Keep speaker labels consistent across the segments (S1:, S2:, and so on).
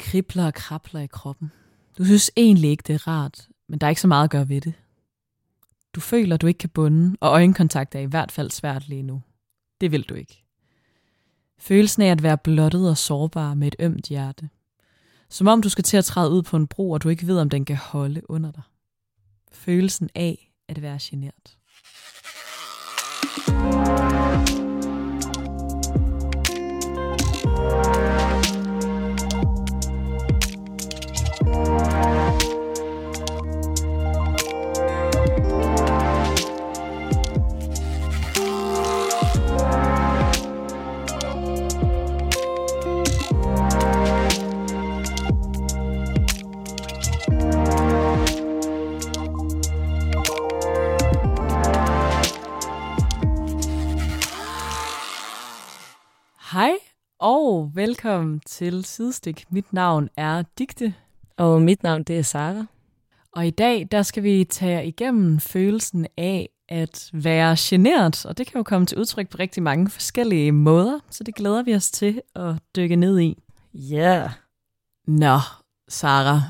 S1: kribler og krabler i kroppen. Du synes egentlig ikke, det er rart, men der er ikke så meget at gøre ved det. Du føler, du ikke kan bunde, og øjenkontakt er i hvert fald svært lige nu. Det vil du ikke. Følelsen af at være blottet og sårbar med et ømt hjerte. Som om du skal til at træde ud på en bro, og du ikke ved, om den kan holde under dig. Følelsen af at være genert. Velkommen til Sidestik. Mit navn er Digte,
S2: Og mit navn, det er Sara.
S1: og i dag der skal vi tage igennem følelsen af at være genert, og det kan jo komme til udtryk på rigtig mange forskellige måder, så det glæder vi os til at dykke ned i.
S2: Ja. Yeah.
S1: Nå, Sara,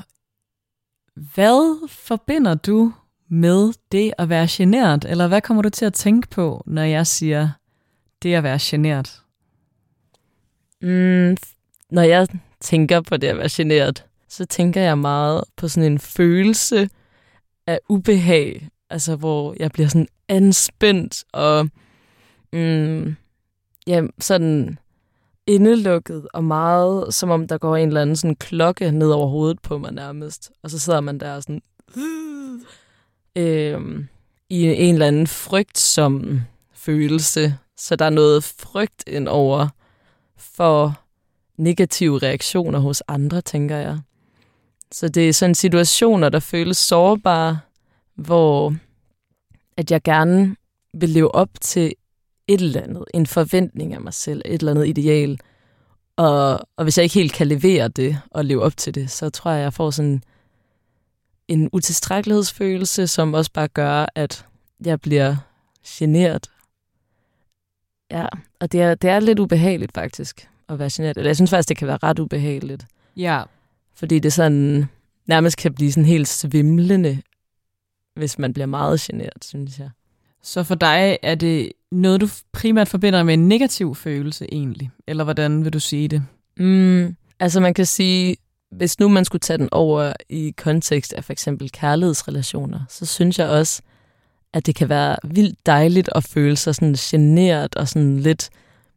S1: hvad forbinder du med det at være genert, eller hvad kommer du til at tænke på, når jeg siger det at være genert?
S2: Mm, når jeg tænker på det at være generet, så tænker jeg meget på sådan en følelse af ubehag. Altså, hvor jeg bliver sådan anspændt og mm, ja, sådan indelukket og meget, som om der går en eller anden sådan klokke ned over hovedet på mig nærmest. Og så sidder man der sådan øh, i en eller anden frygtsom følelse. Så der er noget frygt ind over for negative reaktioner hos andre, tænker jeg. Så det er sådan situationer, der føles sårbare, hvor at jeg gerne vil leve op til et eller andet, en forventning af mig selv, et eller andet ideal. Og, og hvis jeg ikke helt kan levere det og leve op til det, så tror jeg, jeg får sådan en utilstrækkelighedsfølelse, som også bare gør, at jeg bliver generet. Ja, og det er, det er lidt ubehageligt faktisk at være generet. Eller jeg synes faktisk, det kan være ret ubehageligt.
S1: Ja,
S2: Fordi det sådan nærmest kan blive sådan helt svimlende, hvis man bliver meget generet, synes jeg.
S1: Så for dig er det noget, du primært forbinder med en negativ følelse egentlig? Eller hvordan vil du sige det?
S2: Mm, altså man kan sige, hvis nu man skulle tage den over i kontekst af for eksempel kærlighedsrelationer, så synes jeg også, at det kan være vildt dejligt at føle sig sådan generet og sådan lidt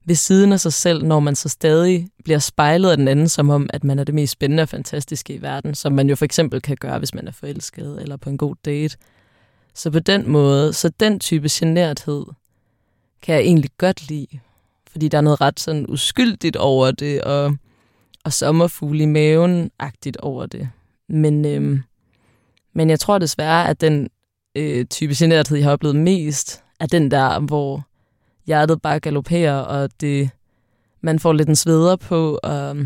S2: ved siden af sig selv, når man så stadig bliver spejlet af den anden, som om, at man er det mest spændende og fantastiske i verden, som man jo for eksempel kan gøre, hvis man er forelsket eller på en god date. Så på den måde, så den type generthed, kan jeg egentlig godt lide, fordi der er noget ret sådan uskyldigt over det, og, og sommerfugle i maven-agtigt over det. Men, øhm, men jeg tror desværre, at den øh, type generthed, jeg har oplevet mest, er den der, hvor hjertet bare galopperer, og det, man får lidt en sveder på, og,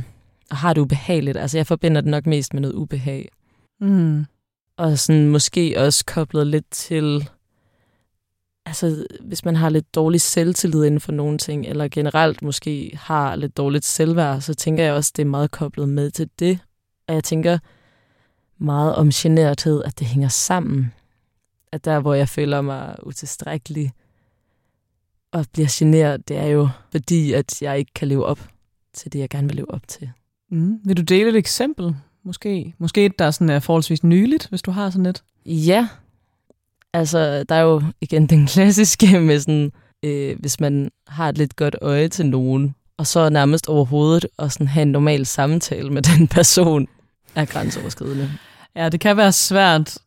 S2: og har det ubehageligt. Altså jeg forbinder det nok mest med noget ubehag.
S1: Mm.
S2: Og sådan måske også koblet lidt til, altså hvis man har lidt dårlig selvtillid inden for nogle ting, eller generelt måske har lidt dårligt selvværd, så tænker jeg også, det er meget koblet med til det. Og jeg tænker meget om generthed, at det hænger sammen. At der, hvor jeg føler mig utilstrækkelig og bliver generet, det er jo fordi, at jeg ikke kan leve op til det, jeg gerne vil leve op til.
S1: Mm. Vil du dele et eksempel? Måske, måske et, der sådan er forholdsvis nyligt, hvis du har sådan et.
S2: Ja, altså der er jo igen den klassiske med sådan, øh, hvis man har et lidt godt øje til nogen, og så nærmest overhovedet at sådan have en normal samtale med den person, er grænseoverskridende.
S1: Ja, det kan være svært.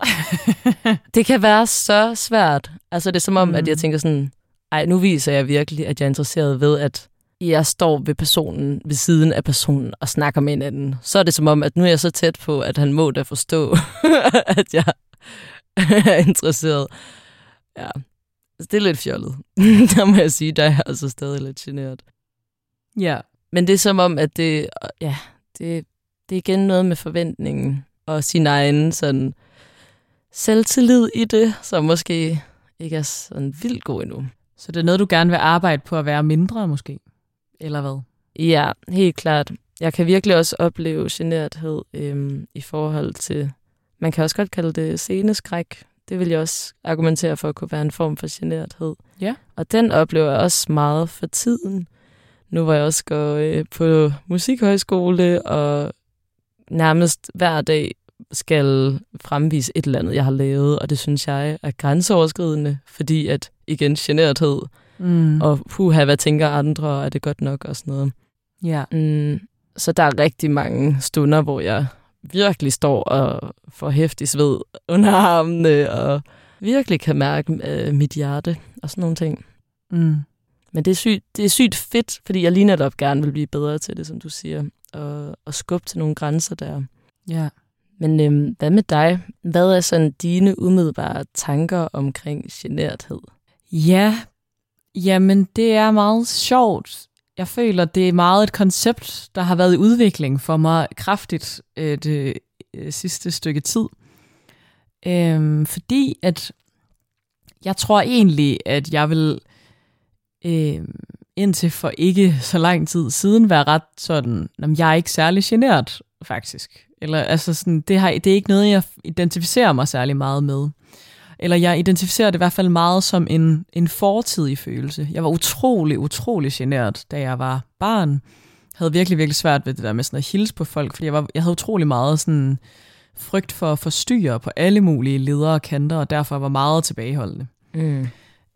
S2: Det kan være så svært. Altså det er som om,
S1: Mm.
S2: mm. at jeg tænker sådan, ej, nu viser jeg virkelig, at jeg er interesseret ved, at jeg står ved personen, ved siden af personen og snakker med hinanden. Så er det som om, at nu er jeg så tæt på, at han må da forstå, at jeg er interesseret. Ja, Så det er lidt fjollet. der må jeg sige, der er jeg altså stadig lidt generet.
S1: ja.
S2: Men det er som om, at det, ja, det, det er igen noget med forventningen og sin egen sådan selvtillid i det, som måske ikke er sådan vildt god endnu.
S1: Så det er noget, du gerne vil arbejde på at være mindre, måske? Eller hvad?
S2: Ja, helt klart. jeg kan virkelig også opleve generthed øhm, i forhold til, man kan også godt kalde det sceneskræk. Det vil jeg også argumentere for at kunne være en form for generthed.
S1: Ja.
S2: Og den oplever jeg også meget for tiden. Nu hvor jeg også går øh, på musikhøjskole, og nærmest hver dag skal fremvise et eller andet, jeg har lavet, og det synes jeg er grænseoverskridende, fordi at, igen, generthed,
S1: Mm.
S2: og puha, hvad tænker andre, og er det godt nok, og sådan noget.
S1: ja.
S2: Mm, så der er rigtig mange stunder, hvor jeg virkelig står og får hæftig sved under armene, og virkelig kan mærke øh, mit hjerte og sådan nogle ting.
S1: Mm.
S2: Men det er, sygt, det er sygt fedt, fordi jeg lige netop gerne vil blive bedre til det, som du siger, og, og skubbe til nogle grænser der.
S1: Ja.
S2: Men øhm, hvad med dig? Hvad er sådan dine umiddelbare tanker omkring generthed?
S1: Ja, jamen det er meget sjovt. Jeg føler, det er meget et koncept, der har været i udvikling for mig kraftigt øh, det øh, sidste stykke tid. Øhm, fordi at jeg tror egentlig, at jeg vil øh, indtil for ikke så lang tid siden være ret sådan, jamen, jeg er ikke særlig genert, faktisk. Eller altså sådan, det, har, det er ikke noget, jeg identificerer mig særlig meget med. Eller jeg identificerer det i hvert fald meget som en, en fortidig følelse. Jeg var utrolig, utrolig genert, da jeg var barn. Jeg havde virkelig, virkelig svært ved det der med sådan at hilse på folk, fordi jeg, var, jeg havde utrolig meget sådan frygt for at forstyrre på alle mulige ledere og kanter, og derfor var meget tilbageholdende.
S2: Mm.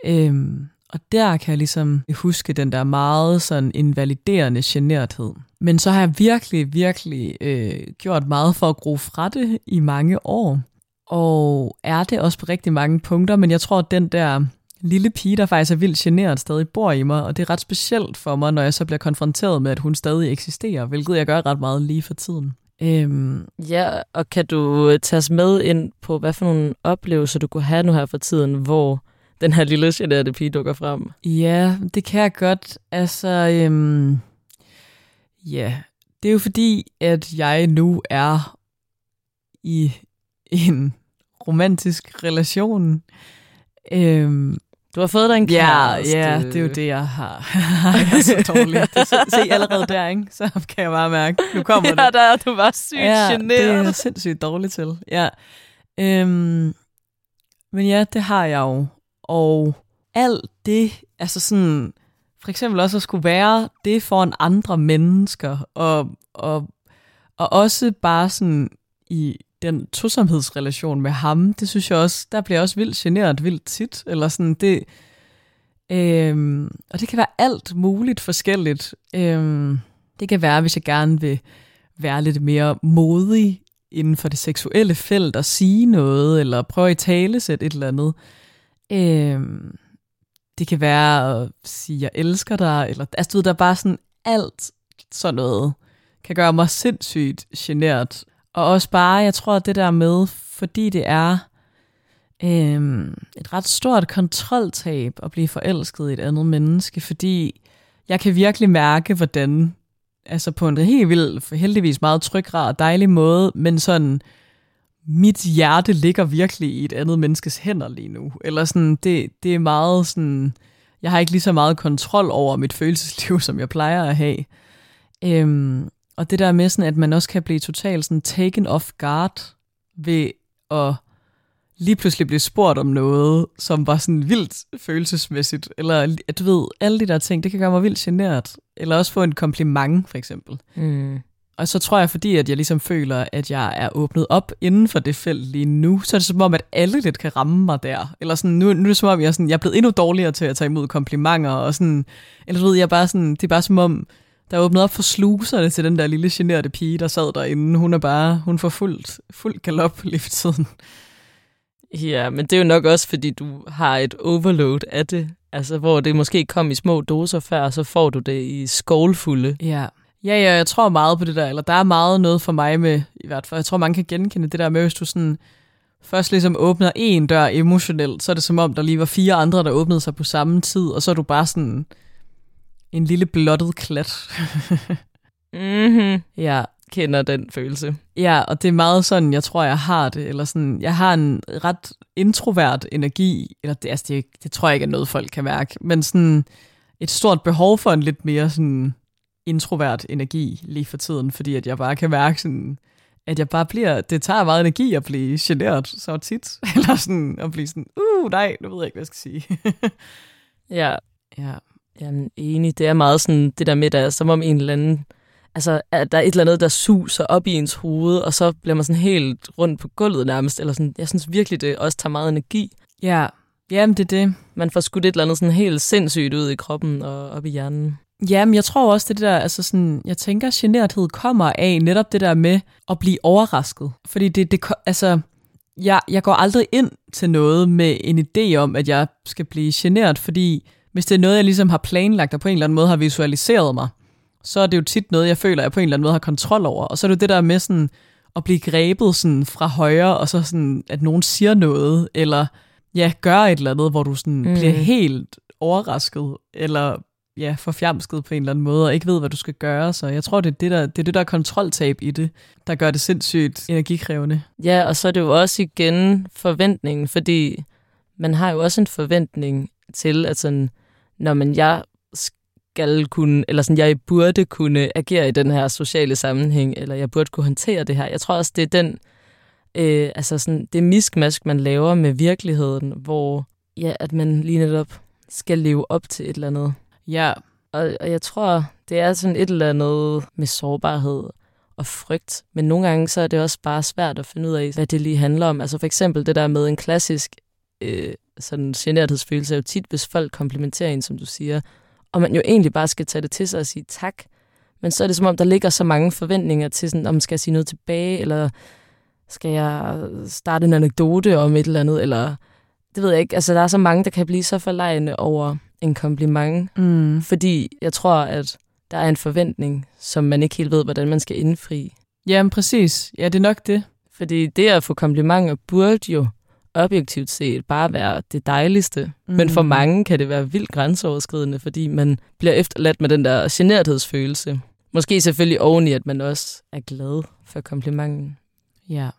S1: Øhm, og der kan jeg ligesom huske den der meget sådan invaliderende generthed. Men så har jeg virkelig, virkelig øh, gjort meget for at gro fra det i mange år. Og er det også på rigtig mange punkter, men jeg tror, at den der lille pige, der faktisk er vildt generet, stadig bor i mig, og det er ret specielt for mig, når jeg så bliver konfronteret med, at hun stadig eksisterer, hvilket jeg gør ret meget lige for tiden. Øhm,
S2: Ja, og kan du tage os med ind på, hvad for nogle oplevelser du kunne have nu her for tiden, hvor den her lille generede pige dukker frem?
S1: Ja, det kan jeg godt. Altså, øhm, ja, det er jo fordi, at jeg nu er i en romantisk relation. Øhm,
S2: Du har fået dig en
S1: ja,
S2: kæreste.
S1: ja, det er jo det, jeg har. jeg er så dårlig. Det så, se allerede der, ikke? Så kan jeg bare mærke, nu kommer det.
S2: Ja, der er du var sygt
S1: ja,
S2: generet.
S1: det er jeg sindssygt dårlig til. Ja. Øhm, men ja, det har jeg jo. Og alt det, altså sådan, for eksempel også at skulle være det foran andre mennesker, og, og, og også bare sådan i den tosomhedsrelation med ham, det synes jeg også, der bliver jeg også vildt generet vildt tit, eller sådan det, øhm, og det kan være alt muligt forskelligt. Øhm, det kan være, hvis jeg gerne vil være lidt mere modig inden for det seksuelle felt og sige noget, eller prøve at tale et eller andet. Øhm, det kan være at sige, jeg elsker dig, eller altså, du ved, der er bare sådan alt sådan noget, kan gøre mig sindssygt genert. Og også bare, jeg tror, at det der med, fordi det er øhm, et ret stort kontroltab at blive forelsket i et andet menneske, fordi jeg kan virkelig mærke, hvordan, altså på en helt vild, heldigvis meget tryg, rar og dejlig måde, men sådan, mit hjerte ligger virkelig i et andet menneskes hænder lige nu. Eller sådan, det, det er meget sådan, jeg har ikke lige så meget kontrol over mit følelsesliv, som jeg plejer at have. Øhm, og det der med sådan, at man også kan blive totalt sådan taken off guard ved at lige pludselig blive spurgt om noget, som var sådan vildt følelsesmæssigt, eller at du ved, alle de der ting, det kan gøre mig vildt generet. Eller også få en kompliment, for eksempel.
S2: Mm.
S1: Og så tror jeg, fordi at jeg ligesom føler, at jeg er åbnet op inden for det felt lige nu, så er det som om, at alle lidt kan ramme mig der. Eller sådan, nu, nu er det som om, jeg er, sådan, jeg er blevet endnu dårligere til at tage imod komplimenter, og sådan, eller du ved, jeg er bare sådan, det er bare som om, der er åbnet op for sluserne til den der lille generede pige, der sad derinde. Hun er bare, hun får fuldt, fuld galop lige for tiden.
S2: Ja, men det er jo nok også, fordi du har et overload af det. Altså, hvor det måske kom i små doser før, så får du det i skålfulde.
S1: Ja. Ja, ja, jeg tror meget på det der, eller der er meget noget for mig med, i hvert fald, jeg tror, man kan genkende det der med, hvis du sådan først ligesom åbner en dør emotionelt, så er det som om, der lige var fire andre, der åbnede sig på samme tid, og så er du bare sådan en lille blottet klat.
S2: Mm-hmm.
S1: ja,
S2: Kender den følelse.
S1: ja, og det er meget sådan, jeg tror, jeg har det, eller sådan, jeg har en ret introvert energi, eller det, altså det, det tror jeg ikke er noget, folk kan mærke, men sådan et stort behov for en lidt mere sådan introvert energi lige for tiden, fordi at jeg bare kan mærke sådan, at jeg bare bliver, det tager meget energi at blive generet så tit, eller sådan at blive sådan, uh, nej, nu ved jeg ikke, hvad jeg skal sige.
S2: Ja,
S1: ja.
S2: Jamen, enig. Det er meget sådan det der med, der er som om en eller anden... Altså, at der er et eller andet, der suser op i ens hoved, og så bliver man sådan helt rundt på gulvet nærmest. Eller sådan, jeg synes virkelig, det også tager meget energi.
S1: Ja, jamen det er det.
S2: Man får skudt et eller andet sådan helt sindssygt ud i kroppen og op i hjernen.
S1: Jamen, jeg tror også, det der, altså sådan, jeg tænker, generthed kommer af netop det der med at blive overrasket. Fordi det, det altså, jeg, jeg går aldrig ind til noget med en idé om, at jeg skal blive generet, fordi hvis det er noget, jeg ligesom har planlagt og på en eller anden måde har visualiseret mig, så er det jo tit noget, jeg føler, jeg på en eller anden måde har kontrol over. Og så er det jo det der med sådan at blive grebet sådan fra højre, og så sådan, at nogen siger noget, eller ja, gør et eller andet, hvor du sådan mm. bliver helt overrasket, eller ja, forfjamsket på en eller anden måde, og ikke ved, hvad du skal gøre. Så jeg tror, det er det, der, det er det der kontroltab i det, der gør det sindssygt energikrævende.
S2: Ja, og så er det jo også igen forventningen, fordi man har jo også en forventning til, at sådan, når man jeg skal kunne, eller sådan, jeg burde kunne agere i den her sociale sammenhæng, eller jeg burde kunne håndtere det her. Jeg tror også, det er den, øh, altså sådan, det miskmask, man laver med virkeligheden, hvor ja, at man lige netop skal leve op til et eller andet.
S1: Ja.
S2: Og, og jeg tror, det er sådan et eller andet med sårbarhed og frygt, men nogle gange så er det også bare svært at finde ud af, hvad det lige handler om. Altså for eksempel det der med en klassisk øh, sådan generthedsfølelse er jo tit, hvis folk komplimenterer en, som du siger, og man jo egentlig bare skal tage det til sig og sige tak. Men så er det som om, der ligger så mange forventninger til, sådan, om skal jeg sige noget tilbage, eller skal jeg starte en anekdote om et eller andet, eller det ved jeg ikke. Altså, der er så mange, der kan blive så forlejende over en kompliment,
S1: mm.
S2: fordi jeg tror, at der er en forventning, som man ikke helt ved, hvordan man skal indfri.
S1: Jamen præcis. Ja, det er nok det.
S2: Fordi det at få komplimenter burde jo objektivt set bare være det dejligste. Mm. Men for mm. mange kan det være vildt grænseoverskridende, fordi man bliver efterladt med den der generthedsfølelse. Måske selvfølgelig oven i, at man også er glad for komplimenten.
S1: Ja.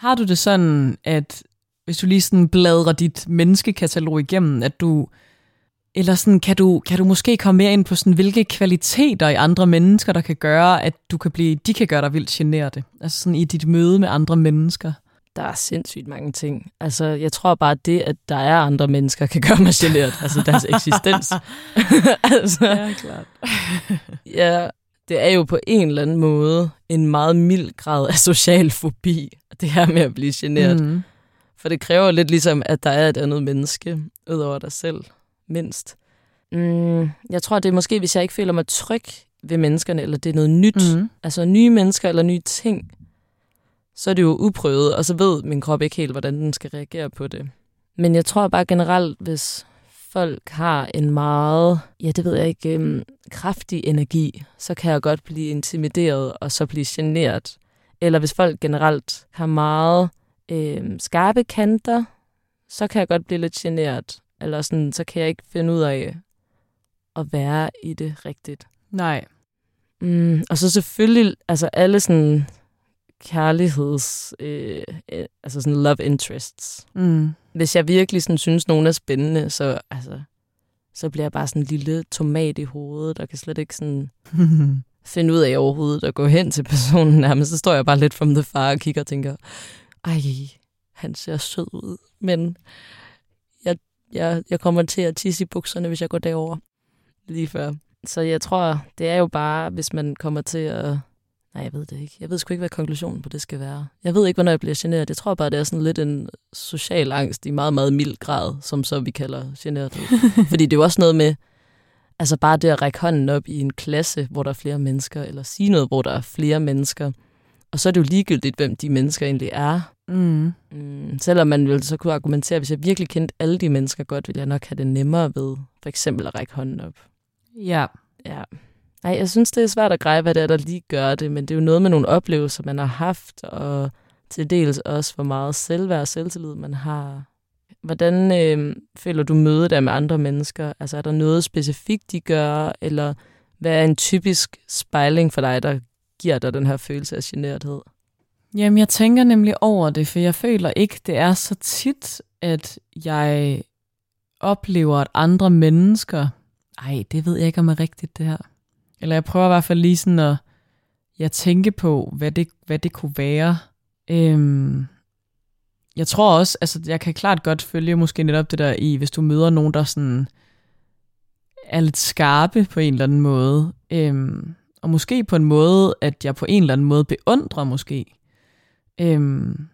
S1: Har du det sådan, at hvis du lige sådan bladrer dit menneskekatalog igennem, at du eller sådan, kan du, kan du måske komme mere ind på, sådan, hvilke kvaliteter i andre mennesker, der kan gøre, at du kan blive, de kan gøre dig vildt generet? Altså sådan i dit møde med andre mennesker.
S2: Der er sindssygt mange ting. Altså, jeg tror bare, at det, at der er andre mennesker, kan gøre mig generet. altså deres eksistens.
S1: altså, ja, klart.
S2: ja, det er jo på en eller anden måde en meget mild grad af social fobi, det her med at blive generet. Mm. For det kræver lidt ligesom, at der er et andet menneske, ud over dig selv mindst. Mm, jeg tror, det er måske, hvis jeg ikke føler mig tryg ved menneskerne, eller det er noget nyt, mm. altså nye mennesker eller nye ting, så er det jo uprøvet, og så ved min krop ikke helt, hvordan den skal reagere på det. Men jeg tror bare generelt, hvis folk har en meget, ja det ved jeg ikke, um, kraftig energi, så kan jeg godt blive intimideret og så blive generet. Eller hvis folk generelt har meget øh, skarpe kanter, så kan jeg godt blive lidt generet eller sådan, så kan jeg ikke finde ud af at være i det rigtigt.
S1: Nej.
S2: Mm, og så selvfølgelig, altså alle sådan kærligheds, øh, øh, altså sådan love interests.
S1: Mm.
S2: Hvis jeg virkelig sådan synes, nogen er spændende, så, altså, så bliver jeg bare sådan en lille tomat i hovedet, og kan slet ikke sådan finde ud af overhovedet at gå hen til personen nærmest. Så står jeg bare lidt from the far og kigger og tænker, ej, han ser sød ud. Men jeg, jeg kommer til at tisse i bukserne, hvis jeg går derover lige før. Så jeg tror, det er jo bare, hvis man kommer til at... Nej, jeg ved det ikke. Jeg ved sgu ikke, hvad konklusionen på det skal være. Jeg ved ikke, hvornår jeg bliver generet. Jeg tror bare, det er sådan lidt en social angst i meget, meget mild grad, som så vi kalder generet. Fordi det er jo også noget med, altså bare det at række hånden op i en klasse, hvor der er flere mennesker, eller sige noget, hvor der er flere mennesker. Og så er det jo ligegyldigt, hvem de mennesker egentlig er.
S1: Mm.
S2: Mm, selvom man ville så kunne argumentere, hvis jeg virkelig kendte alle de mennesker godt, ville jeg nok have det nemmere ved for eksempel at række hånden op.
S1: Ja.
S2: Ja. Nej, jeg synes, det er svært at greje, hvad det er, der lige gør det, men det er jo noget med nogle oplevelser, man har haft, og til dels også, hvor meget selvværd og selvtillid man har. Hvordan øh, føler du mødet af med andre mennesker? Altså, er der noget specifikt, de gør, eller hvad er en typisk spejling for dig, der giver dig den her følelse af generthed?
S1: Jamen, jeg tænker nemlig over det, for jeg føler ikke, det er så tit, at jeg oplever, at andre mennesker... Ej, det ved jeg ikke, om er rigtigt, det her. Eller jeg prøver i hvert fald lige sådan at jeg tænke på, hvad det, hvad det kunne være. Øhm, jeg tror også, altså jeg kan klart godt følge måske netop det der i, hvis du møder nogen, der sådan er lidt skarpe på en eller anden måde. Øhm, og måske på en måde, at jeg på en eller anden måde beundrer måske. Øhm,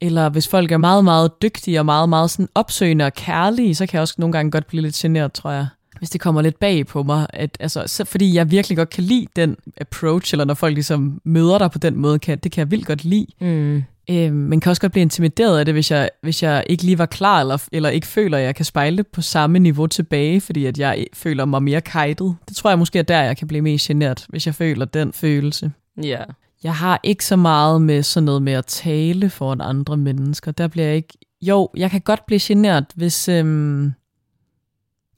S1: eller hvis folk er meget, meget dygtige og meget, meget sådan opsøgende og kærlige, så kan jeg også nogle gange godt blive lidt generet, tror jeg. Hvis det kommer lidt bag på mig. At, altså, så, fordi jeg virkelig godt kan lide den approach, eller når folk ligesom møder dig på den måde, kan, det kan jeg vildt godt lide. Mm. Øhm, men kan også godt blive intimideret af det, hvis jeg, hvis jeg ikke lige var klar, eller, eller ikke føler, at jeg kan spejle på samme niveau tilbage, fordi at jeg føler mig mere kajtet. Det tror jeg måske er der, jeg kan blive mest generet, hvis jeg føler den følelse.
S2: Ja. Yeah.
S1: Jeg har ikke så meget med sådan noget med at tale foran andre mennesker. Der bliver jeg ikke... Jo, jeg kan godt blive generet, hvis... Øhm...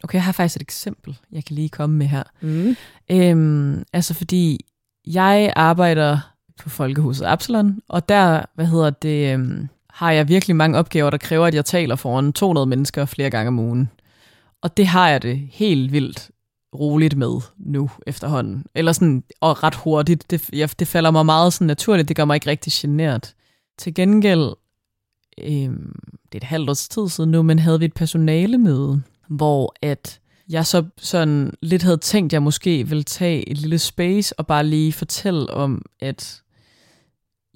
S1: Okay, jeg har faktisk et eksempel, jeg kan lige komme med her. Mm. Øhm, altså fordi jeg arbejder på Folkehuset Absalon, og der, hvad hedder det, øhm, har jeg virkelig mange opgaver, der kræver, at jeg taler foran 200 mennesker flere gange om ugen. Og det har jeg det helt vildt roligt med nu efterhånden. Eller sådan, og ret hurtigt. Det, jeg, det falder mig meget sådan naturligt, det gør mig ikke rigtig genert. Til gengæld, øhm, det er et halvt års tid siden nu, men havde vi et personalemøde, hvor at jeg så sådan lidt havde tænkt, at jeg måske ville tage et lille space og bare lige fortælle om, at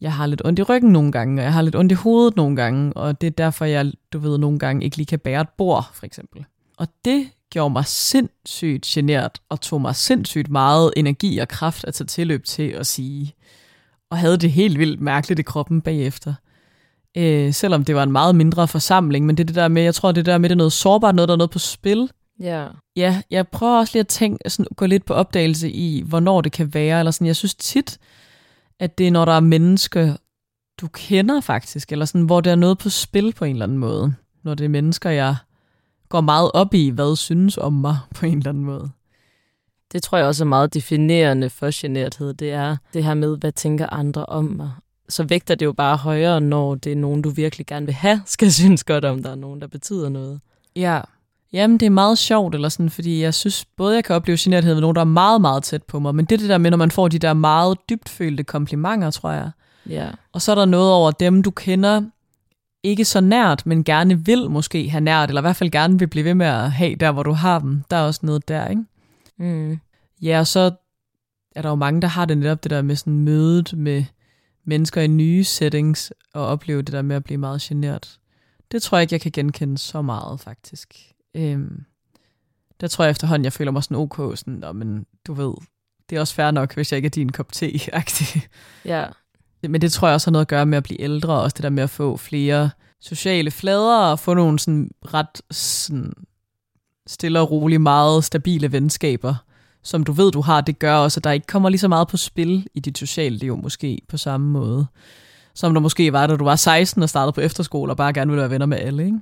S1: jeg har lidt ondt i ryggen nogle gange, og jeg har lidt ondt i hovedet nogle gange, og det er derfor, jeg, du ved, nogle gange ikke lige kan bære et bord, for eksempel. Og det gjorde mig sindssygt genert, og tog mig sindssygt meget energi og kraft at tage tilløb til at sige, og havde det helt vildt mærkeligt i kroppen bagefter. Øh, selvom det var en meget mindre forsamling, men det er det der med, jeg tror, det der med, det er noget sårbart, noget der er noget på spil.
S2: Ja. Yeah.
S1: Ja, jeg prøver også lige at tænke, sådan, gå lidt på opdagelse i, hvornår det kan være, eller sådan, jeg synes tit, at det er, når der er mennesker, du kender faktisk, eller sådan, hvor der er noget på spil på en eller anden måde. Når det er mennesker, jeg går meget op i, hvad synes om mig på en eller anden måde.
S2: Det tror jeg også er meget definerende for generthed. Det er det her med, hvad tænker andre om mig. Så vægter det jo bare højere, når det er nogen, du virkelig gerne vil have, skal synes godt om, der er nogen, der betyder noget.
S1: Ja, Jamen, det er meget sjovt, eller sådan, fordi jeg synes, både jeg kan opleve generthed med nogen, der er meget, meget tæt på mig, men det er det der med, når man får de der meget dybtfølte komplimenter, tror jeg.
S2: Ja.
S1: Og så er der noget over dem, du kender, ikke så nært, men gerne vil måske have nært, eller i hvert fald gerne vil blive ved med at have der, hvor du har dem. Der er også noget der, ikke?
S2: Mm.
S1: Ja, og så er der jo mange, der har det netop det der med sådan mødet med mennesker i nye settings, og opleve det der med at blive meget genert. Det tror jeg ikke, jeg kan genkende så meget, faktisk. Øhm, der tror jeg efterhånden, jeg føler mig sådan ok, sådan, men du ved, det er også fair nok, hvis jeg ikke er din kop te -agtig.
S2: Ja.
S1: Men det tror jeg også har noget at gøre med at blive ældre, og også det der med at få flere sociale flader, og få nogle sådan ret sådan stille og roligt, meget stabile venskaber, som du ved, du har, det gør også, at der ikke kommer lige så meget på spil i dit sociale liv, måske på samme måde, som der måske var, da du var 16 og startede på efterskole, og bare gerne ville være venner med alle, ikke?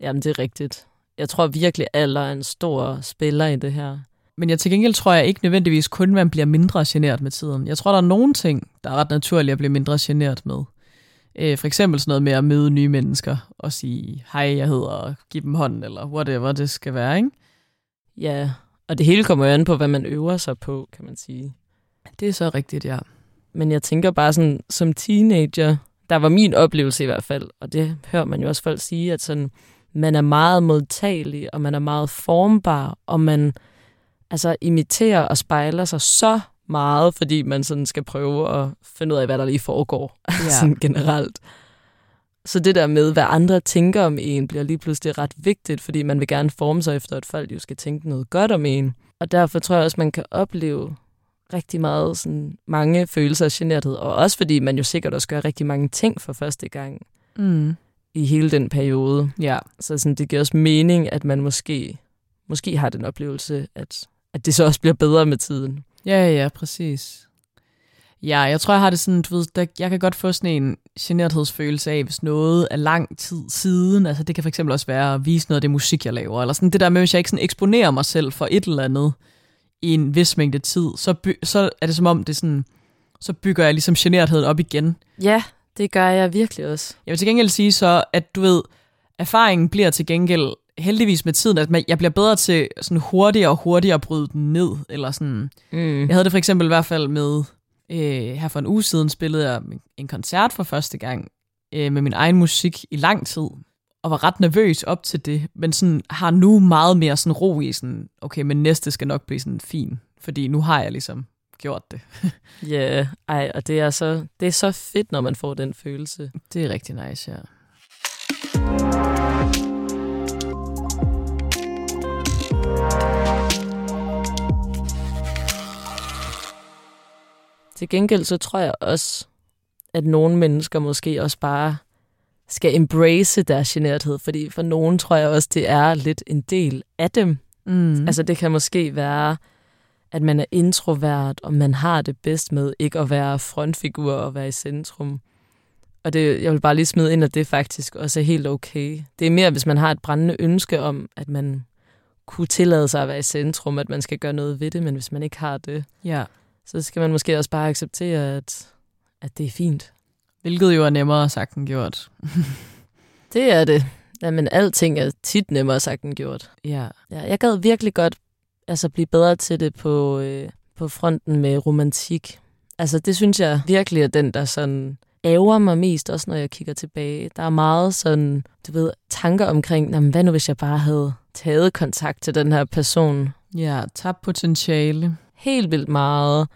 S2: Jamen, det er rigtigt. Jeg tror virkelig, alder er en stor spiller i det her.
S1: Men jeg til gengæld tror jeg ikke nødvendigvis kun, man bliver mindre generet med tiden. Jeg tror, der er nogle ting, der er ret naturlige at blive mindre generet med. Øh, for eksempel sådan noget med at møde nye mennesker og sige, hej, jeg hedder, og give dem hånd, eller whatever det skal være, ikke?
S2: Ja, og det hele kommer jo an på, hvad man øver sig på, kan man sige.
S1: Det er så rigtigt, ja.
S2: Men jeg tænker bare sådan, som teenager, der var min oplevelse i hvert fald, og det hører man jo også folk sige, at sådan, man er meget modtagelig, og man er meget formbar, og man altså, imiterer og spejler sig så meget, fordi man sådan skal prøve at finde ud af, hvad der lige foregår ja. sådan generelt. Så det der med, hvad andre tænker om en, bliver lige pludselig ret vigtigt, fordi man vil gerne forme sig efter, at folk jo skal tænke noget godt om en. Og derfor tror jeg også, man kan opleve rigtig meget sådan, mange følelser af generthed, og også fordi man jo sikkert også gør rigtig mange ting for første gang.
S1: Mm
S2: i hele den periode.
S1: Ja.
S2: Så sådan, det giver også mening, at man måske, måske har den oplevelse, at, at det så også bliver bedre med tiden.
S1: Ja, ja, præcis. Ja, jeg tror, jeg har det sådan, du ved, der, jeg kan godt få sådan en generthedsfølelse af, hvis noget er lang tid siden. Altså det kan fx også være at vise noget af det musik, jeg laver. Eller sådan det der med, hvis jeg ikke sådan eksponerer mig selv for et eller andet i en vis mængde tid, så, så er det som om, det sådan så bygger jeg ligesom genertheden op igen.
S2: Ja, det gør jeg virkelig også.
S1: Jeg vil til gengæld sige så, at du ved, erfaringen bliver til gengæld heldigvis med tiden, at jeg bliver bedre til sådan hurtigere og hurtigere at bryde den ned. Eller sådan.
S2: Mm.
S1: Jeg havde det for eksempel i hvert fald med, øh, her for en uge siden spillede jeg en koncert for første gang øh, med min egen musik i lang tid, og var ret nervøs op til det, men sådan har nu meget mere sådan ro i sådan, okay, men næste skal nok blive sådan fin, fordi nu har jeg ligesom gjort det.
S2: Ja, yeah, ej, og det er, så, det er så fedt, når man får den følelse.
S1: Det er rigtig nice, ja.
S2: Til gengæld så tror jeg også, at nogle mennesker måske også bare skal embrace deres generthed, fordi for nogen tror jeg også, det er lidt en del af dem.
S1: Mm.
S2: Altså det kan måske være, at man er introvert, og man har det bedst med ikke at være frontfigur og være i centrum. Og det, jeg vil bare lige smide ind, at det faktisk også er helt okay. Det er mere, hvis man har et brændende ønske om, at man kunne tillade sig at være i centrum, at man skal gøre noget ved det, men hvis man ikke har det,
S1: ja.
S2: Så skal man måske også bare acceptere, at, at det er fint.
S1: Hvilket jo er nemmere sagt end gjort.
S2: Det er det. Jamen, alting er tit nemmere sagt end gjort.
S1: Ja.
S2: Ja, jeg gad virkelig godt altså, blive bedre til det på, øh, på fronten med romantik. Altså, det synes jeg virkelig er den, der sådan ærger mig mest, også når jeg kigger tilbage. Der er meget sådan, du ved, tanker omkring, jamen, hvad nu hvis jeg bare havde taget kontakt til den her person?
S1: Ja, tab potentiale.
S2: Helt vildt meget.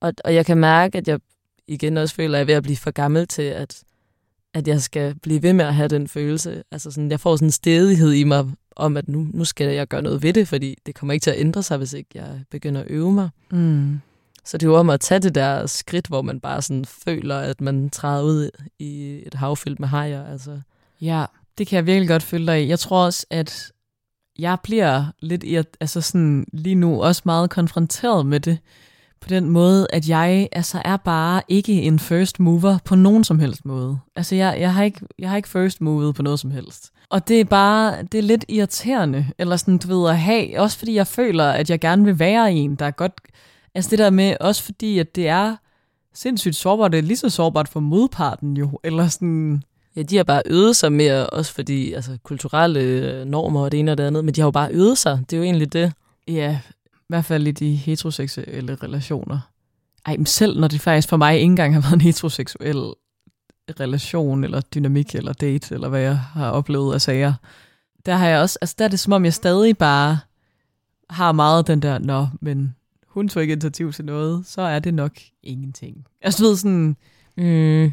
S2: Og, og jeg kan mærke, at jeg igen også føler, at jeg er ved at blive for gammel til, at, at jeg skal blive ved med at have den følelse. Altså sådan, jeg får sådan en stedighed i mig om, at nu, nu skal jeg gøre noget ved det, fordi det kommer ikke til at ændre sig, hvis ikke jeg begynder at øve mig.
S1: Mm.
S2: Så det er jo om at tage det der skridt, hvor man bare sådan føler, at man træder ud i et hav fyldt med hajer. Altså.
S1: Ja, det kan jeg virkelig godt følge dig i. Jeg tror også, at jeg bliver lidt i at, altså sådan, lige nu også meget konfronteret med det, på den måde, at jeg altså er bare ikke en first mover på nogen som helst måde. Altså jeg, jeg, har, ikke, jeg har ikke first movet på noget som helst. Og det er bare, det er lidt irriterende, eller sådan, du ved, at have, også fordi jeg føler, at jeg gerne vil være en, der er godt, altså det der med, også fordi, at det er sindssygt sårbart, det er lige så sårbart for modparten jo, eller sådan,
S2: Ja, de har bare øvet sig mere, også fordi altså, kulturelle normer og det ene og det andet, men de har jo bare øvet sig. Det er jo egentlig det.
S1: Ja, i hvert fald i de heteroseksuelle relationer. Ej, men selv når det faktisk for mig ikke engang har været en heteroseksuel relation, eller dynamik, eller date, eller hvad jeg har oplevet af sager, der har jeg også, altså der er det som om, jeg stadig bare har meget den der, nå, men hun tog ikke initiativ til noget, så er det nok ingenting. Altså du ved sådan,
S2: Mm.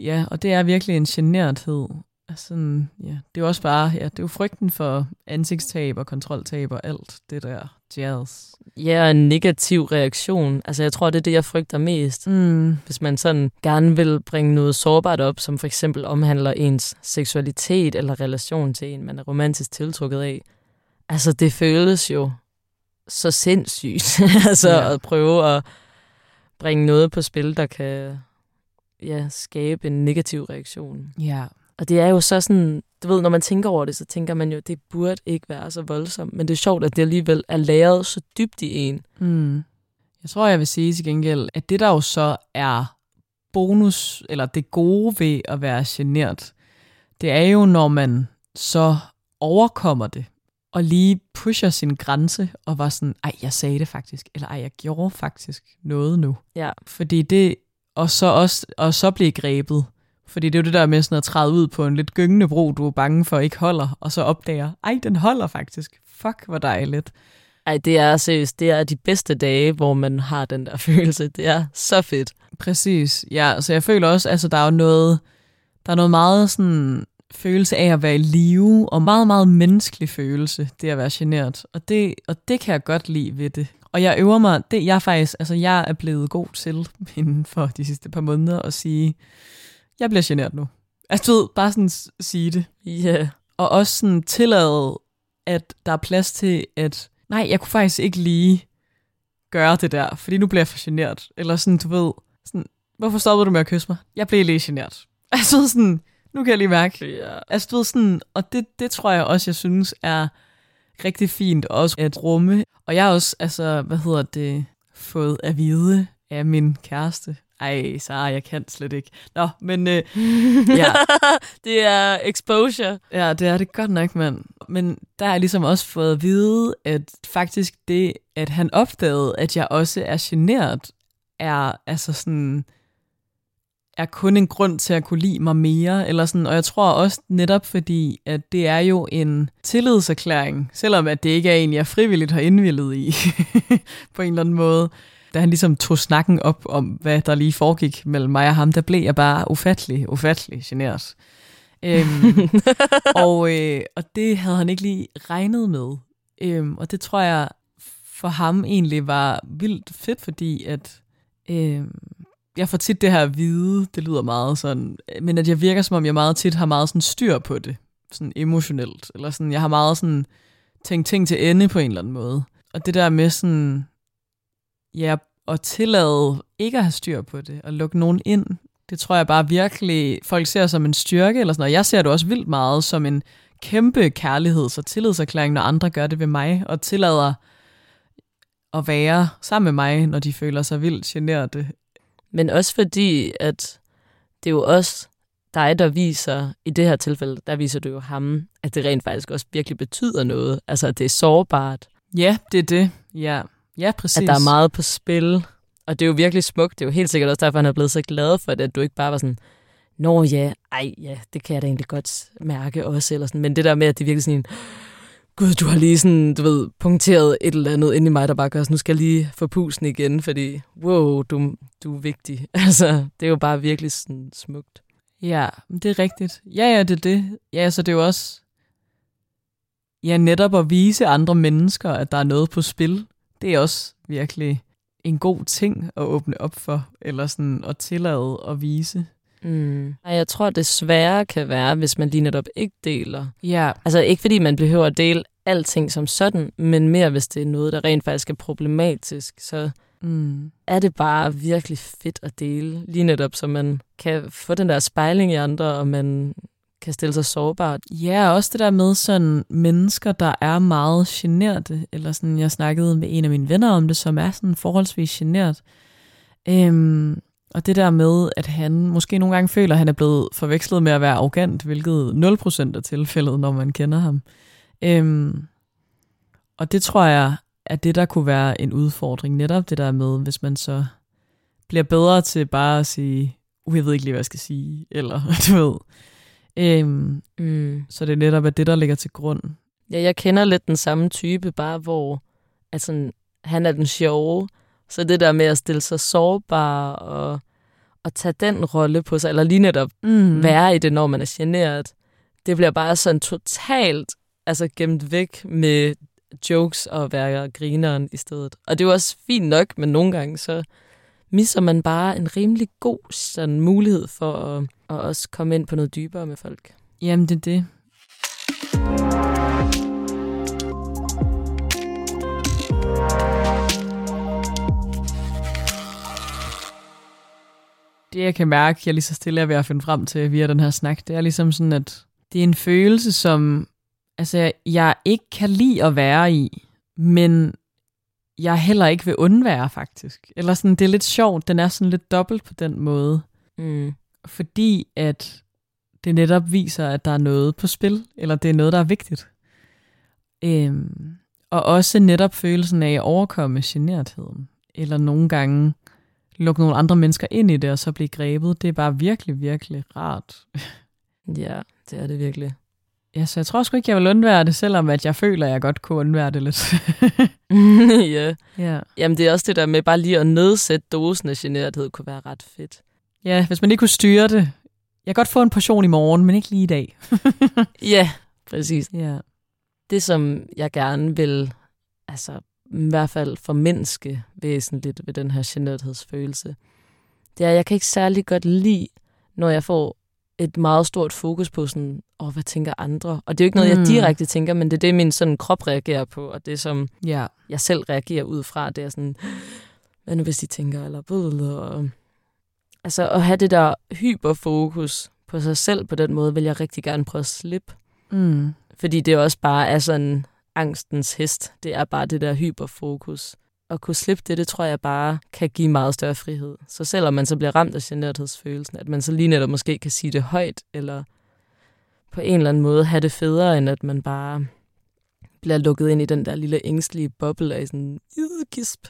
S1: Ja, og det er virkelig en generthed. Altså, sådan, ja, det er jo også bare, ja, det er jo frygten for ansigtstab og kontroltab og alt det der jazz.
S2: Ja, en negativ reaktion. Altså, jeg tror, det er det, jeg frygter mest.
S1: Mm.
S2: Hvis man sådan gerne vil bringe noget sårbart op, som for eksempel omhandler ens seksualitet eller relation til en, man er romantisk tiltrukket af. Altså, det føles jo så sindssygt. altså,
S1: Ja.
S2: at prøve at bringe noget på spil, der kan ja, skabe en negativ reaktion.
S1: Ja.
S2: Og det er jo så sådan, du ved, når man tænker over det, så tænker man jo, det burde ikke være så voldsomt. Men det er sjovt, at det alligevel er læret så dybt i en.
S1: Mm. Jeg tror, jeg vil sige til gengæld, at det der jo så er bonus, eller det gode ved at være genert, det er jo, når man så overkommer det, og lige pusher sin grænse, og var sådan, ej, jeg sagde det faktisk, eller ej, jeg gjorde faktisk noget nu.
S2: Ja.
S1: Fordi det, og så også, og så blive grebet. Fordi det er jo det der med sådan at træde ud på en lidt gyngende bro, du er bange for ikke holder, og så opdager, ej, den holder faktisk. Fuck, hvor dejligt.
S2: Ej, det er seriøst, det er de bedste dage, hvor man har den der følelse. Det er så fedt.
S1: Præcis, ja. Så jeg føler også, altså der er jo noget, der er noget meget sådan følelse af at være i live, og meget, meget menneskelig følelse, det at være genert. Og det, og det kan jeg godt lide ved det. Og jeg øver mig, det jeg faktisk, altså jeg er blevet god til inden for de sidste par måneder at sige, jeg bliver genert nu. Altså du ved, bare sådan sige det.
S2: Ja. Yeah.
S1: Og også sådan tillade, at der er plads til, at nej, jeg kunne faktisk ikke lige gøre det der, fordi nu bliver jeg for genert. Eller sådan, du ved, sådan, hvorfor stoppede du med at kysse mig? Jeg blev lige genert. Altså sådan, nu kan jeg lige mærke.
S2: Ja.
S1: Altså du ved sådan, og det, det tror jeg også, jeg synes er rigtig fint også at rumme. Og jeg har også, altså, hvad hedder det, fået at vide af min kæreste, Ej, Sara, jeg kan slet ikke. Nå, men øh, ja.
S2: det er exposure.
S1: Ja, det er det godt nok, mand. Men der har jeg ligesom også fået at vide, at faktisk det, at han opdagede, at jeg også er genert, er altså sådan er kun en grund til at kunne lide mig mere, eller sådan, og jeg tror også netop fordi, at det er jo en tillidserklæring, selvom at det ikke er en, jeg frivilligt har indvillet i, på en eller anden måde. Da han ligesom tog snakken op om, hvad der lige foregik mellem mig og ham, der blev jeg bare ufattelig, ufattelig generet. øhm, og, øh, og det havde han ikke lige regnet med. Øhm, og det tror jeg for ham egentlig var vildt fedt, fordi at øhm, jeg får tit det her hvide, det lyder meget sådan, men at jeg virker som om, jeg meget tit har meget sådan styr på det, sådan emotionelt, eller sådan, jeg har meget sådan tænkt ting til ende på en eller anden måde. Og det der med sådan, ja, at tillade ikke at have styr på det, og lukke nogen ind, det tror jeg bare virkelig, folk ser som en styrke, eller sådan og Jeg ser det også vildt meget som en kæmpe kærligheds- og tillidserklæring, når andre gør det ved mig, og tillader at være sammen med mig, når de føler sig vildt generte,
S2: men også fordi, at det er jo også dig, der viser, i det her tilfælde, der viser du jo ham, at det rent faktisk også virkelig betyder noget. Altså, at det er sårbart.
S1: Ja, det er det. Ja, ja præcis.
S2: At der er meget på spil. Og det er jo virkelig smukt. Det er jo helt sikkert også derfor, han er blevet så glad for det, at du ikke bare var sådan, Nå ja, ej ja, det kan jeg da egentlig godt mærke også. Eller sådan. Men det der med, at det virkelig sådan gud, du har lige sådan, du ved, punkteret et eller andet ind i mig, der bare gør, nu skal jeg lige få pusen igen, fordi, wow, du, du er vigtig. Altså, det er jo bare virkelig sådan smukt.
S1: Ja, det er rigtigt. Ja, ja, det er det. Ja, så det er jo også, ja, netop at vise andre mennesker, at der er noget på spil. Det er også virkelig en god ting at åbne op for, eller sådan at tillade at vise.
S2: Mm. Jeg tror, det svære kan være, hvis man lige netop ikke deler.
S1: Ja.
S2: Altså ikke fordi man behøver at dele alting som sådan, men mere hvis det er noget, der rent faktisk er problematisk, så mm. er det bare virkelig fedt at dele. Lige netop, så man kan få den der spejling i andre, og man kan stille sig sårbart.
S1: Ja, også det der med sådan mennesker, der er meget generte, eller sådan, jeg snakkede med en af mine venner om det, som er sådan forholdsvis genert. Øhm, og det der med, at han måske nogle gange føler, at han er blevet forvekslet med at være arrogant, hvilket 0% er tilfældet, når man kender ham. Øhm, og det tror jeg, at det der kunne være en udfordring, netop det der med, hvis man så bliver bedre til bare at sige, uh, jeg ved ikke lige, hvad jeg skal sige, eller du ved. Øhm, mm. Så det er netop at det, der ligger til grund.
S2: Ja, jeg kender lidt den samme type, bare hvor altså, han er den sjove, så det der med at stille sig sårbar og, og tage den rolle på sig, eller lige netop mm. være i det, når man er generet, det bliver bare sådan totalt altså gemt væk med jokes og være grineren i stedet. Og det er jo også fint nok, men nogle gange så misser man bare en rimelig god sådan, mulighed for at, at også komme ind på noget dybere med folk.
S1: Jamen, det er det. det, jeg kan mærke, jeg lige så stille er ved at finde frem til via den her snak, det er ligesom sådan, at det er en følelse, som altså, jeg ikke kan lide at være i, men jeg heller ikke vil undvære, faktisk. Eller sådan, det er lidt sjovt, den er sådan lidt dobbelt på den måde. Mm. Fordi at det netop viser, at der er noget på spil, eller det er noget, der er vigtigt. Øhm, og også netop følelsen af at overkomme genertheden. Eller nogle gange lukke nogle andre mennesker ind i det, og så blive grebet. Det er bare virkelig, virkelig rart.
S2: ja, det er det virkelig.
S1: Ja, så jeg tror sgu ikke, jeg vil undvære det, selvom at jeg føler, at jeg godt kunne undvære det lidt.
S2: ja. ja. Jamen, det er også det der med bare lige at nedsætte dosen af generthed, kunne være ret fedt.
S1: Ja, hvis man ikke kunne styre det. Jeg kan godt få en portion i morgen, men ikke lige i dag.
S2: ja, præcis. Ja. Det, som jeg gerne vil altså, i hvert fald formenneske væsentligt ved den her generthedsfølelse, det er, at jeg kan ikke særlig godt lide, når jeg får et meget stort fokus på sådan, åh, hvad tænker andre? Og det er jo ikke noget, mm. jeg direkte tænker, men det er det, min sådan krop reagerer på, og det som ja. jeg selv reagerer ud fra, det er sådan, hvad nu hvis de tænker, eller altså at have det der hyperfokus på sig selv på den måde, vil jeg rigtig gerne prøve at slippe. Mm. Fordi det også bare er sådan angstens hest. Det er bare det der hyperfokus. At kunne slippe det, det tror jeg bare kan give meget større frihed. Så selvom man så bliver ramt af generthedsfølelsen, at man så lige netop måske kan sige det højt, eller på en eller anden måde have det federe, end at man bare bliver lukket ind i den der lille ængstlige boble af sådan, kisp,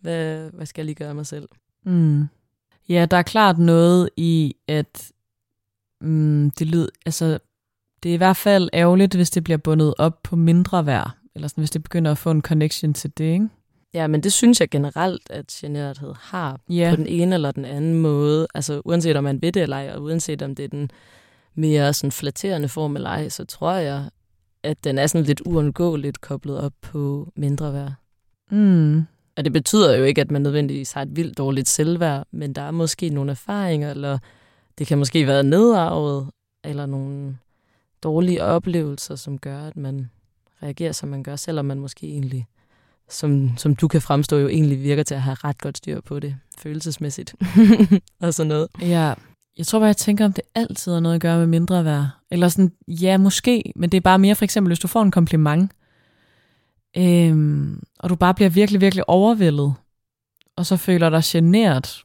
S2: hvad, hvad skal jeg lige gøre mig selv?
S1: Mm. Ja, der er klart noget i, at mm, det lyder, altså, det er i hvert fald ærgerligt, hvis det bliver bundet op på mindre værd, eller sådan, hvis det begynder at få en connection til det, ikke?
S2: Ja, men det synes jeg generelt, at generthed har
S1: Ja.
S2: på den ene eller den anden måde. Altså uanset om man ved det eller ej, og uanset om det er den mere sådan flatterende form eller ej, så tror jeg, at den er sådan lidt uundgåeligt koblet op på mindre værd.
S1: Mm.
S2: Og det betyder jo ikke, at man nødvendigvis har et vildt dårligt selvværd, men der er måske nogle erfaringer, eller det kan måske være nedarvet, eller nogle dårlige oplevelser, som gør, at man reagerer, som man gør, selvom man måske egentlig, som, som du kan fremstå, jo egentlig virker til at have ret godt styr på det, følelsesmæssigt, og sådan noget.
S1: Ja, jeg tror bare, jeg tænker, om det altid har noget at gøre med mindre værd. Eller sådan, ja, måske, men det er bare mere for eksempel, hvis du får en kompliment, øhm, og du bare bliver virkelig, virkelig overvældet, og så føler dig generet,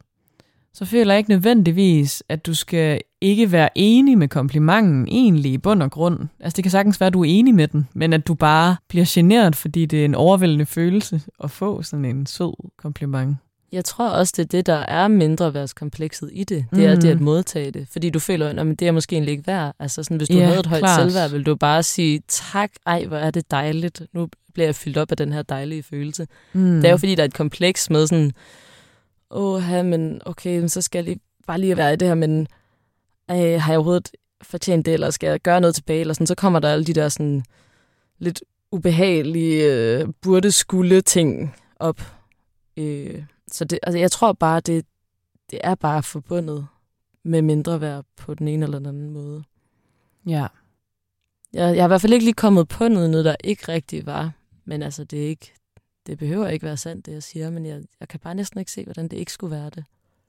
S1: så føler jeg ikke nødvendigvis, at du skal ikke være enig med komplimenten egentlig i bund og grund. Altså det kan sagtens være, at du er enig med den, men at du bare bliver generet, fordi det er en overvældende følelse at få sådan en sød kompliment.
S2: Jeg tror også, det er det, der er mindre værdskomplekset i det. Det er
S1: Mhm.
S2: det at modtage det. Fordi du føler, at det er måske egentlig ikke værd. Altså sådan, hvis du
S1: Ja,
S2: havde et højt
S1: klart.
S2: selvværd, vil du bare sige, tak, ej, hvor er det dejligt. Nu bliver jeg fyldt op af den her dejlige følelse.
S1: Mm.
S2: Mm. Det er jo fordi, der er et kompleks med sådan, åh, men okay, så skal jeg lige, bare lige være i det her, men øh, har jeg overhovedet fortjent det, eller skal jeg gøre noget tilbage, eller sådan, så kommer der alle de der sådan lidt ubehagelige øh, burde skulle ting op. Øh, så det, altså, jeg tror bare, det, det er bare forbundet med mindre værd på den ene eller den anden måde.
S1: Ja.
S2: Jeg, jeg har i hvert fald ikke lige kommet på noget, noget der ikke rigtig var. Men altså, det, er ikke, det behøver ikke være sandt, det jeg siger, men jeg, jeg kan bare næsten ikke se, hvordan det ikke skulle være det.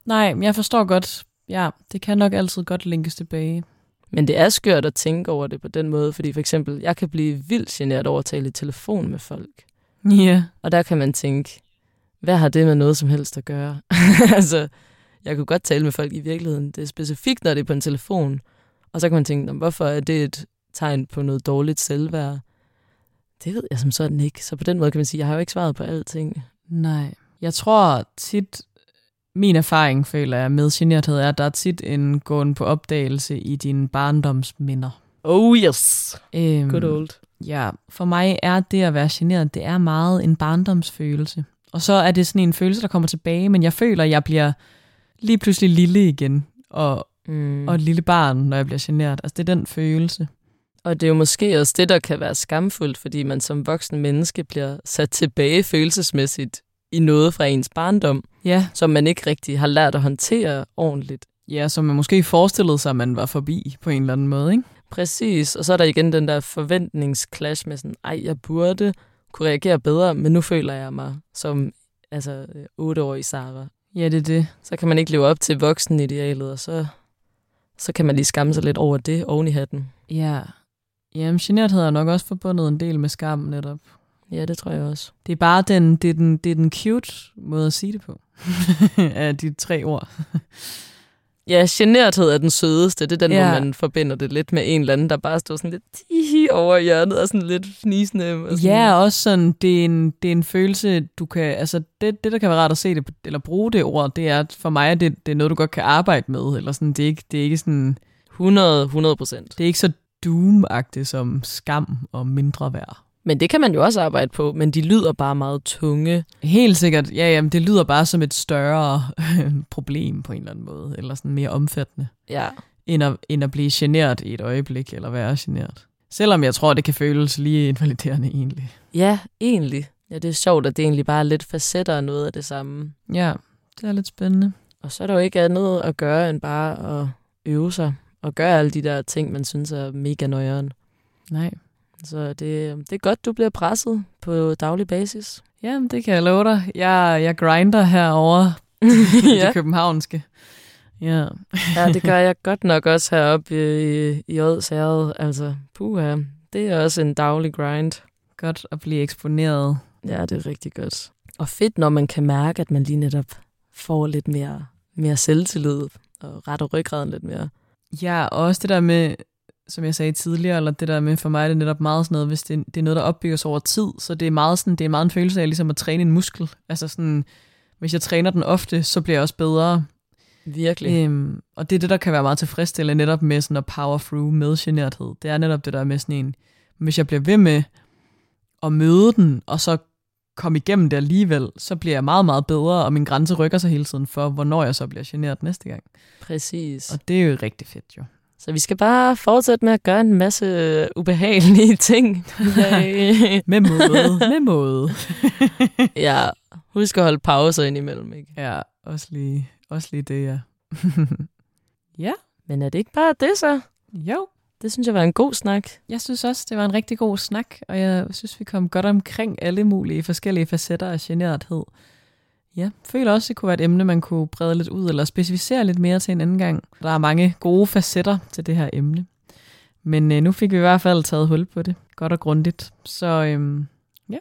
S1: Nej, men jeg forstår godt. Ja, det kan nok altid godt linkes tilbage.
S2: Men det er skørt at tænke over det på den måde, fordi for eksempel, jeg kan blive vildt generet over at tale i telefon med folk.
S1: Ja.
S2: Og der kan man tænke, hvad har det med noget som helst at gøre? altså, jeg kunne godt tale med folk i virkeligheden. Det er specifikt, når det er på en telefon. Og så kan man tænke, "Nå, hvorfor er det et tegn på noget dårligt selvværd? Det ved jeg som sådan ikke. Så på den måde kan man sige, jeg har jo ikke svaret på alting.
S1: Nej. Jeg tror tit, min erfaring føler jeg med generthed er, at der er tit en gåen på opdagelse i dine barndomsminder.
S2: Oh yes!
S1: Øhm,
S2: Good old.
S1: Ja, for mig er det at være generet, det er meget en barndomsfølelse. Og så er det sådan en følelse, der kommer tilbage, men jeg føler, at jeg bliver lige pludselig lille igen, og,
S2: Mm.
S1: og et lille barn, når jeg bliver generet. Altså det er den følelse.
S2: Og det er jo måske også det, der kan være skamfuldt, fordi man som voksen menneske bliver sat tilbage følelsesmæssigt i noget fra ens barndom,
S1: Ja,
S2: som man ikke rigtig har lært at håndtere ordentligt.
S1: ja som man måske forestillede sig, at man var forbi på en eller anden måde, ikke?
S2: Præcis, og så er der igen den der forventningsclash med sådan, ej, jeg burde kunne reagere bedre, men nu føler jeg mig som altså, øh, otteårig Sara.
S1: Ja, det er det.
S2: Så kan man ikke leve op til voksenidealet, og så, så kan man lige skamme sig lidt over det oven i hatten.
S1: Ja. Jamen, generthed er nok også forbundet en del med skam netop.
S2: Ja, det tror jeg også.
S1: Det er bare den, det er den, det er den cute måde at sige det på. af de tre ord.
S2: Ja, generthed er den sødeste. Det er den, ja. Hvor man forbinder det lidt med en eller anden, der bare står sådan lidt tihi over hjørnet og sådan lidt fnisende. Og sådan.
S1: Ja, og også sådan, det er en, det er en følelse, du kan, altså det, det, der kan være rart at se det, eller bruge det ord, det er, at for mig, det, det er noget, du godt kan arbejde med, eller sådan, det er ikke, det er ikke sådan,
S2: 100, 100 procent.
S1: det er ikke så doom som skam og mindre værd.
S2: Men det kan man jo også arbejde på, men de lyder bare meget tunge.
S1: Helt sikkert, ja, jamen, det lyder bare som et større problem på en eller anden måde, eller sådan mere omfattende.
S2: Ja.
S1: end at, end at blive generet i et øjeblik, eller være generet. Selvom jeg tror, det kan føles lige invaliderende egentlig.
S2: Ja, egentlig. Ja, det er sjovt, at det egentlig bare er lidt facetter af noget af det samme.
S1: Ja, det er lidt spændende.
S2: Og så er der jo ikke andet at gøre, end bare at øve sig. Og gøre alle de der ting, man synes er mega nøjeren.
S1: Nej.
S2: Så det, det er godt, du bliver presset på daglig basis.
S1: Jamen, det kan jeg love dig. Jeg, jeg grinder herover i
S2: ja.
S1: det københavnske. Ja.
S2: ja, det gør jeg godt nok også heroppe i, i Odsherred. Altså, puha, det er også en daglig grind.
S1: Godt at blive eksponeret.
S2: Ja, det er rigtig godt. Og fedt, når man kan mærke, at man lige netop får lidt mere, mere selvtillid og retter ryggraden lidt mere.
S1: Ja, og også det der med, som jeg sagde tidligere, eller det der med for mig, det er netop meget sådan noget, hvis det, det er noget, der opbygges over tid, så det er meget sådan, det er meget en følelse af ligesom at træne en muskel. Altså sådan, hvis jeg træner den ofte, så bliver jeg også bedre.
S2: Virkelig.
S1: Øhm, og det er det, der kan være meget tilfredsstillende netop med sådan at power through med generthed. Det er netop det der med sådan en, hvis jeg bliver ved med at møde den, og så komme igennem det alligevel, så bliver jeg meget, meget bedre, og min grænse rykker sig hele tiden for, hvornår jeg så bliver generet næste gang.
S2: Præcis.
S1: Og det er jo rigtig fedt jo.
S2: Så vi skal bare fortsætte med at gøre en masse ubehagelige ting.
S1: med måde. med måde.
S2: ja, husk at holde pauser indimellem, ikke?
S1: Ja, også lige, også lige det, ja. ja.
S2: Men er det ikke bare det så?
S1: Jo.
S2: Det synes jeg var en god snak.
S1: Jeg synes også, det var en rigtig god snak, og jeg synes, vi kom godt omkring alle mulige forskellige facetter af generethed. Ja, føler også, det kunne være et emne, man kunne brede lidt ud, eller specificere lidt mere til en anden gang. Der er mange gode facetter til det her emne. Men øh, nu fik vi i hvert fald taget hul på det, godt og grundigt. Så øhm, ja,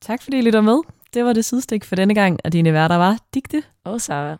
S1: tak fordi I lytter med. Det var det sidestik for denne gang, og dine værter var Digte
S2: og Sara.